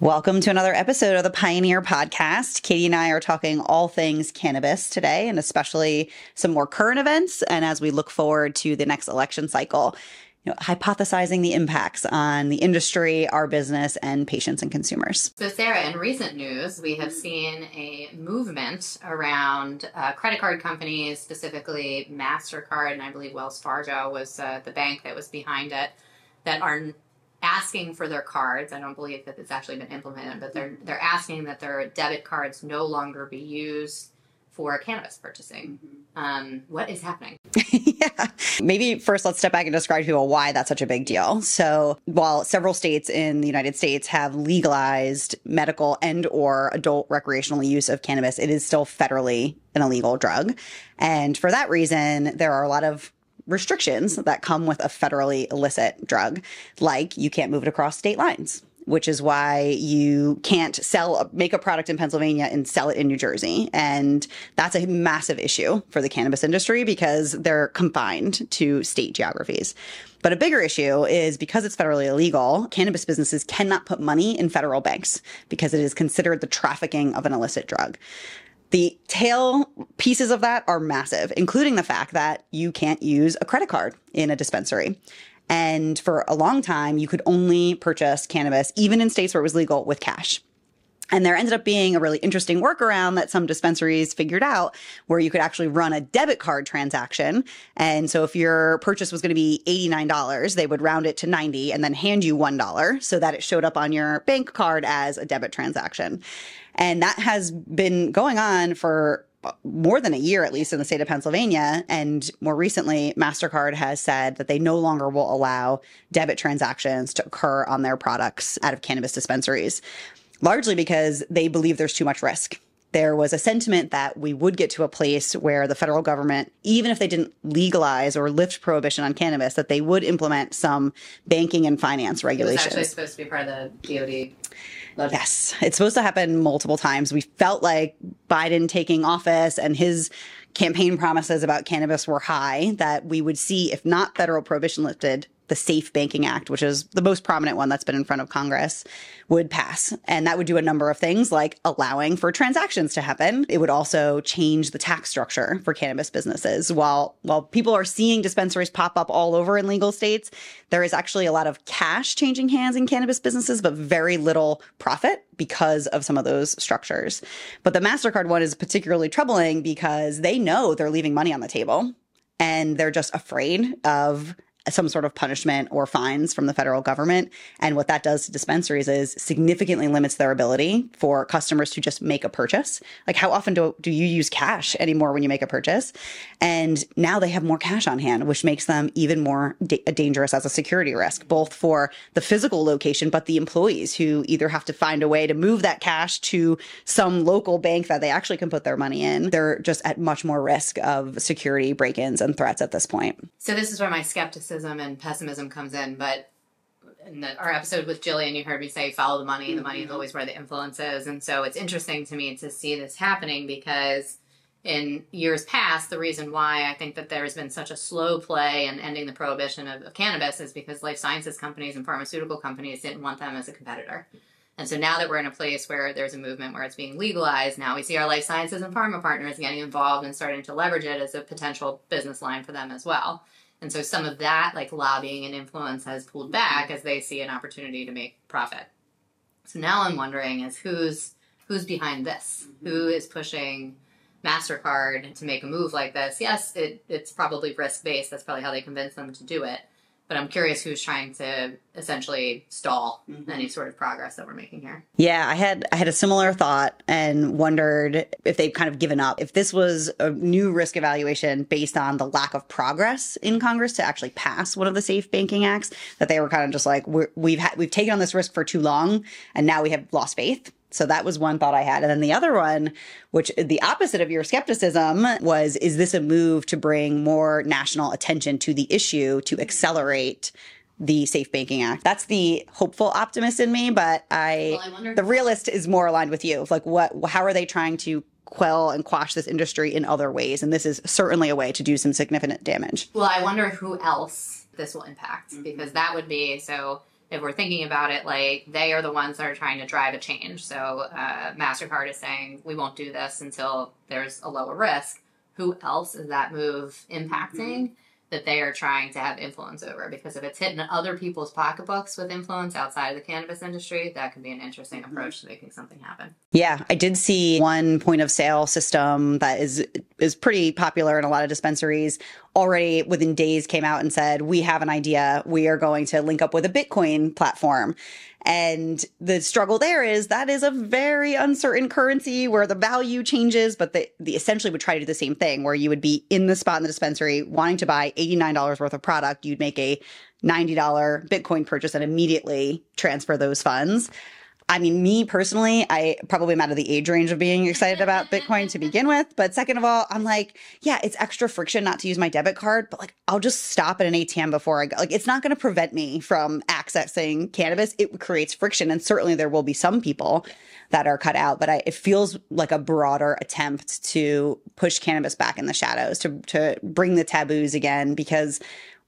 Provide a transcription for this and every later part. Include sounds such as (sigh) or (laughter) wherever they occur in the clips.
Welcome to another episode of the Pioneer Podcast. Katie and I are talking all things cannabis today, and especially some more current events. And as we look forward to the next election cycle, you know, hypothesizing the impacts on the industry, our business, and patients and consumers. So, Sarah, in recent news, we have seen a movement around uh, credit card companies, specifically MasterCard, and I believe Wells Fargo was uh, the bank that was behind it, that are asking for their cards. I don't believe that it's actually been implemented, but they're they're asking that their debit cards no longer be used for cannabis purchasing. Um, what is happening? (laughs) yeah. Maybe first let's step back and describe to people why that's such a big deal. So while several states in the United States have legalized medical and or adult recreational use of cannabis, it is still federally an illegal drug. And for that reason, there are a lot of restrictions that come with a federally illicit drug, like you can't move it across state lines which is why you can't sell make a product in Pennsylvania and sell it in New Jersey and that's a massive issue for the cannabis industry because they're confined to state geographies but a bigger issue is because it's federally illegal, cannabis businesses cannot put money in federal banks because it is considered the trafficking of an illicit drug. The tail pieces of that are massive, including the fact that you can't use a credit card in a dispensary. And for a long time, you could only purchase cannabis, even in states where it was legal, with cash. And there ended up being a really interesting workaround that some dispensaries figured out where you could actually run a debit card transaction. And so if your purchase was going to be $89, they would round it to 90 and then hand you $1 so that it showed up on your bank card as a debit transaction. And that has been going on for uh, more than a year, at least in the state of Pennsylvania. And more recently, MasterCard has said that they no longer will allow debit transactions to occur on their products out of cannabis dispensaries, largely because they believe there's too much risk there was a sentiment that we would get to a place where the federal government, even if they didn't legalize or lift prohibition on cannabis, that they would implement some banking and finance regulations. It's actually supposed to be part of the DoD. Yes, it's supposed to happen multiple times. We felt like Biden taking office and his campaign promises about cannabis were high, that we would see, if not federal prohibition lifted, the Safe Banking Act, which is the most prominent one that's been in front of Congress, would pass. And that would do a number of things like allowing for transactions to happen. It would also change the tax structure for cannabis businesses. While while people are seeing dispensaries pop up all over in legal states, there is actually a lot of cash changing hands in cannabis businesses, but very little profit because of some of those structures. But the MasterCard one is particularly troubling because they know they're leaving money on the table and they're just afraid of some sort of punishment or fines from the federal government. And what that does to dispensaries is significantly limits their ability for customers to just make a purchase. Like how often do, do you use cash anymore when you make a purchase? And now they have more cash on hand, which makes them even more da- dangerous as a security risk, both for the physical location, but the employees who either have to find a way to move that cash to some local bank that they actually can put their money in. They're just at much more risk of security break-ins and threats at this point. So this is where my skepticism and pessimism comes in. But in the, our episode with Jillian, you heard me say, follow the money. The money is mm-hmm. always where the influence is. And so it's interesting to me to see this happening because in years past, the reason why I think that there's been such a slow play in ending the prohibition of, of cannabis is because life sciences companies and pharmaceutical companies didn't want them as a competitor. And so now that we're in a place where there's a movement where it's being legalized, now we see our life sciences and pharma partners getting involved and starting to leverage it as a potential business line for them as well. And so some of that, like lobbying and influence, has pulled back as they see an opportunity to make profit. So now I'm wondering is who's who's behind this? Mm-hmm. Who is pushing Mastercard to make a move like this? Yes, it, it's probably risk based. That's probably how they convince them to do it but I'm curious who's trying to essentially stall mm-hmm. any sort of progress that we're making here. Yeah, I had I had a similar thought and wondered if they've kind of given up. If this was a new risk evaluation based on the lack of progress in Congress to actually pass one of the safe banking acts, that they were kind of just like we have had we've taken on this risk for too long, and now we have lost faith so that was one thought I had. And then the other one, which the opposite of your skepticism was, is this a move to bring more national attention to the issue to accelerate the Safe Banking Act? That's the hopeful optimist in me, but I, well, I the realist is more aligned with you. Like what, how are they trying to quell and quash this industry in other ways? And this is certainly a way to do some significant damage. Well, I wonder who else this will impact mm-hmm. because that would be so if we're thinking about it, like they are the ones that are trying to drive a change. So uh, Mastercard is saying we won't do this until there's a lower risk. Who else is that move impacting? Mm-hmm that they are trying to have influence over. Because if it's hitting other people's pocketbooks with influence outside of the cannabis industry, that could be an interesting mm-hmm. approach to making something happen. Yeah, I did see one point of sale system that is is pretty popular in a lot of dispensaries already within days came out and said, We have an idea. We are going to link up with a Bitcoin platform. And the struggle there is that is a very uncertain currency where the value changes, but the, they essentially would try to do the same thing where you would be in the spot in the dispensary wanting to buy $89 worth of product. You'd make a $90 Bitcoin purchase and immediately transfer those funds. I mean, me personally, I probably am out of the age range of being excited about Bitcoin to begin with. But second of all, I'm like, yeah, it's extra friction not to use my debit card, but like, I'll just stop at an ATM before I go. Like, it's not going to prevent me from accessing cannabis. It creates friction. And certainly there will be some people that are cut out, but I, it feels like a broader attempt to push cannabis back in the shadows, to, to bring the taboos again, because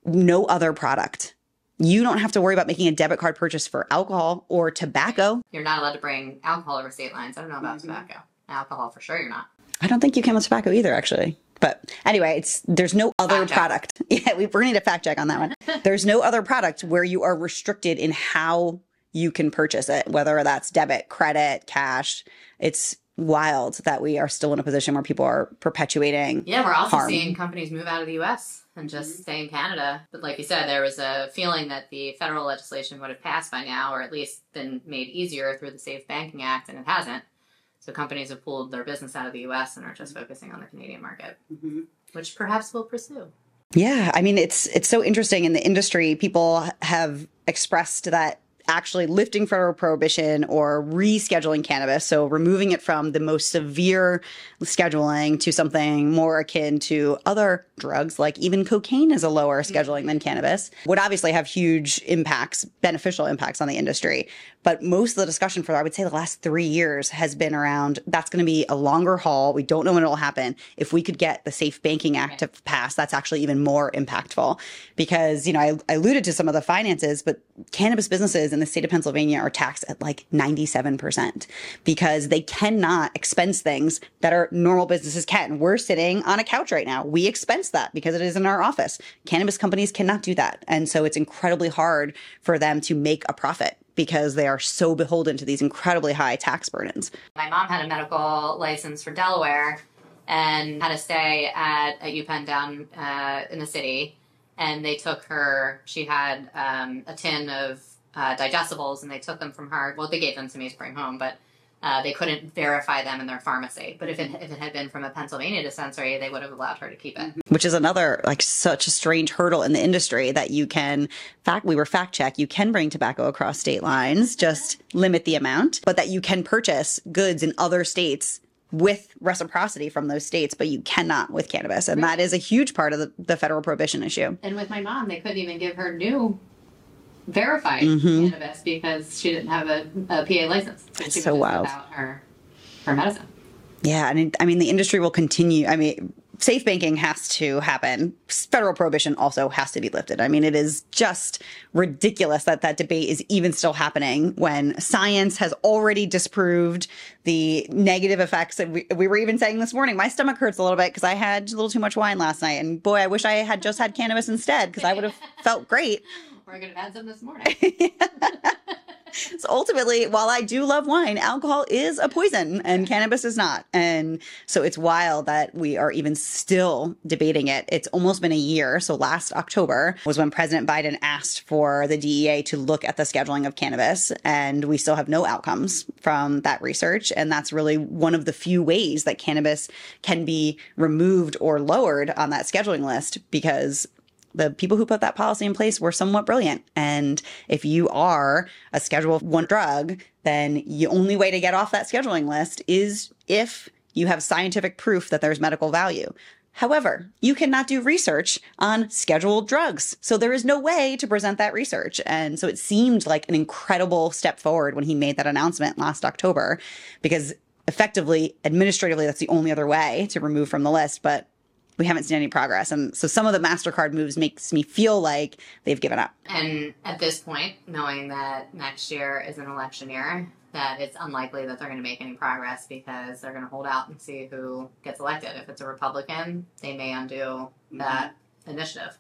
no other product you don't have to worry about making a debit card purchase for alcohol or tobacco. You're not allowed to bring alcohol over state lines. I don't know about mm-hmm. tobacco. Alcohol for sure you're not. I don't think you can with tobacco either, actually. But anyway, it's there's no other fact product. Check. (laughs) Yeah, we, we're gonna need a fact check on that one. (laughs) there's no other product where you are restricted in how you can purchase it, whether that's debit, credit, cash. It's wild that we are still in a position where people are perpetuating. Yeah, we're also harm. seeing companies move out of the U.S. and just mm-hmm. stay in Canada. But like you said, there was a feeling that the federal legislation would have passed by now, or at least been made easier through the Safe Banking Act, and it hasn't. So companies have pulled their business out of the U.S. and are just focusing on the Canadian market, mm-hmm. which perhaps we'll pursue. Yeah, I mean it's it's so interesting in the industry. People have expressed that actually lifting federal prohibition or rescheduling cannabis, so removing it from the most severe scheduling to something more akin to other drugs, like even cocaine is a lower mm-hmm. scheduling than cannabis, would obviously have huge impacts, beneficial impacts on the industry. But most of the discussion for, I would say, the last three years has been around that's going to be a longer haul. We don't know when it will happen. If we could get the Safe Banking Act to pass, that's actually even more impactful because, you know, I, I alluded to some of the finances, but cannabis businesses in the state of Pennsylvania are taxed at like 97% because they cannot expense things that are normal businesses can. We're sitting on a couch right now. We expense that because it is in our office. Cannabis companies cannot do that. And so it's incredibly hard for them to make a profit because they are so beholden to these incredibly high tax burdens. My mom had a medical license for Delaware and had to stay at, at UPenn down uh, in the city. And they took her, she had um, a tin of uh, digestibles and they took them from her. Well, they gave them to me to bring home, but uh, they couldn't verify them in their pharmacy. But if it, if it had been from a Pennsylvania dispensary, they would have allowed her to keep it. Which is another, like, such a strange hurdle in the industry that you can, fact, we were fact check, you can bring tobacco across state lines, just limit the amount, but that you can purchase goods in other states with reciprocity from those states, but you cannot with cannabis. And right. that is a huge part of the, the federal prohibition issue. And with my mom, they couldn't even give her new verified mm-hmm. cannabis because she didn't have a, a PA license. So That's so wild. Without her, her medicine. Yeah, and I mean the industry will continue. I mean, safe banking has to happen. Federal prohibition also has to be lifted. I mean, it is just ridiculous that that debate is even still happening when science has already disproved the negative effects. And we, we were even saying this morning, my stomach hurts a little bit because I had a little too much wine last night. And boy, I wish I had just had cannabis instead because I would have felt great. We're going to have some this morning. (laughs) so ultimately, while I do love wine, alcohol is a poison and cannabis is not. And so it's wild that we are even still debating it. It's almost been a year. So last October was when President Biden asked for the DEA to look at the scheduling of cannabis. And we still have no outcomes from that research. And that's really one of the few ways that cannabis can be removed or lowered on that scheduling list because the people who put that policy in place were somewhat brilliant. And if you are a schedule one drug, then the only way to get off that scheduling list is if you have scientific proof that there's medical value. However, you cannot do research on scheduled drugs. So there is no way to present that research. And so it seemed like an incredible step forward when he made that announcement last October, because effectively, administratively, that's the only other way to remove from the list. But we haven't seen any progress. And so some of the MasterCard moves makes me feel like they've given up. And at this point, knowing that next year is an election year, that it's unlikely that they're going to make any progress because they're going to hold out and see who gets elected. If it's a Republican, they may undo mm-hmm. that initiative.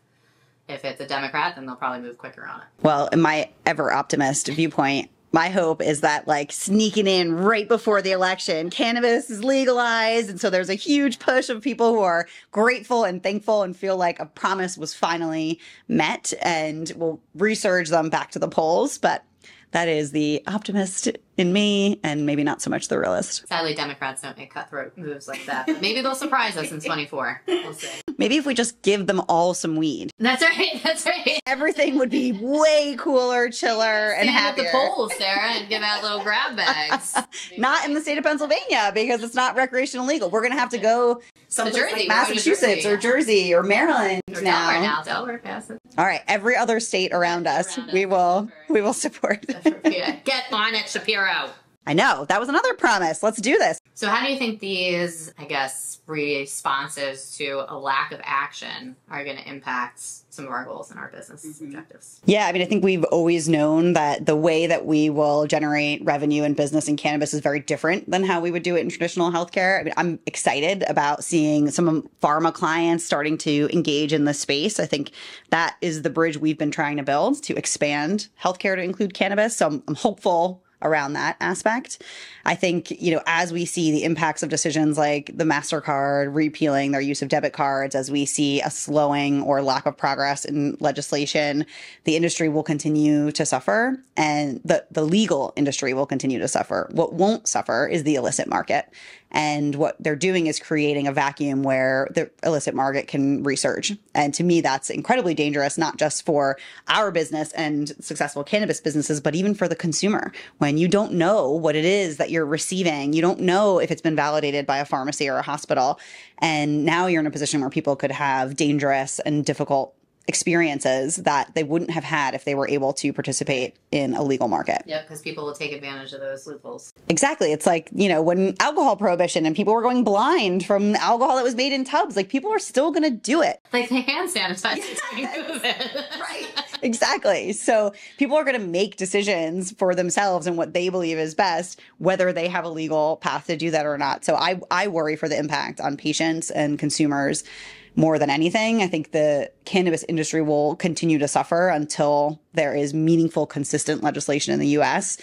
If it's a Democrat, then they'll probably move quicker on it. Well, in my ever optimist viewpoint, my hope is that like sneaking in right before the election, cannabis is legalized. And so there's a huge push of people who are grateful and thankful and feel like a promise was finally met and will resurge them back to the polls. But that is the optimist in me and maybe not so much the realist. Sadly, Democrats don't make cutthroat moves like that. But maybe they'll surprise us in (laughs) 24. We'll see. Maybe if we just give them all some weed, That's right. That's right. everything would be way cooler, chiller, and Stand at happier. the polls, Sarah, and give out little grab bags. (laughs) Not in the state of Pennsylvania because it's not recreational legal. We're going to have to go someplace Jersey, like we're going to Massachusetts Jersey. or Jersey or Maryland Or now. Delaware now. Delaware passed it. All right, every other state around us, Around us, we will we will support. Yeah. Get on it, Shapiro. I know that was another promise. Let's do this. So, how do you think these, I guess, responses to a lack of action are going to impact some of our goals and our business Mm-hmm. objectives? Yeah, I mean, I think we've always known that the way that we will generate revenue and business in cannabis is very different than how we would do it in traditional healthcare. I mean, I'm excited about seeing some pharma clients starting to engage in this space. I think that is the bridge we've been trying to build to expand healthcare to include cannabis. So I'm, I'm hopeful around that aspect. I think, you know, as we see the impacts of decisions like the MasterCard repealing their use of debit cards, as we see a slowing or lack of progress in legislation, the industry will continue to suffer and the, the legal industry will continue to suffer. What won't suffer is the illicit market. And what they're doing is creating a vacuum where the illicit market can resurge. And to me, that's incredibly dangerous, not just for our business and successful cannabis businesses, but even for the consumer. When you don't know what it is that you're receiving, you don't know if it's been validated by a pharmacy or a hospital. And now you're in a position where people could have dangerous and difficult experiences that they wouldn't have had if they were able to participate in a legal market. Yeah, because people will take advantage of those loopholes. Exactly. It's like, you know, when alcohol prohibition and people were going blind from alcohol that was made in tubs, like people are still going to do it. Like the hand sanitizer COVID. (laughs) (laughs) Right. Exactly. So people are going to make decisions for themselves and what they believe is best, whether they have a legal path to do that or not. So I, I worry for the impact on patients and consumers more than anything. I think the cannabis industry will continue to suffer until there is meaningful, consistent legislation in the US.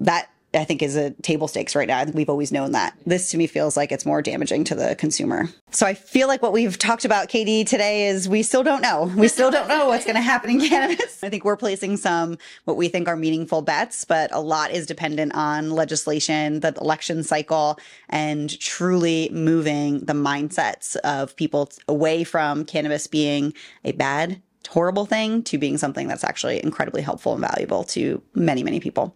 That I think is a table stakes right now. We've always known that. This to me feels like it's more damaging to the consumer. So I feel like what we've talked about, Katie, today is we still don't know. We still don't know what's going to happen in cannabis. I think we're placing some what we think are meaningful bets, but a lot is dependent on legislation, the election cycle, and truly moving the mindsets of people away from cannabis being a bad, horrible thing to being something that's actually incredibly helpful and valuable to many, many people.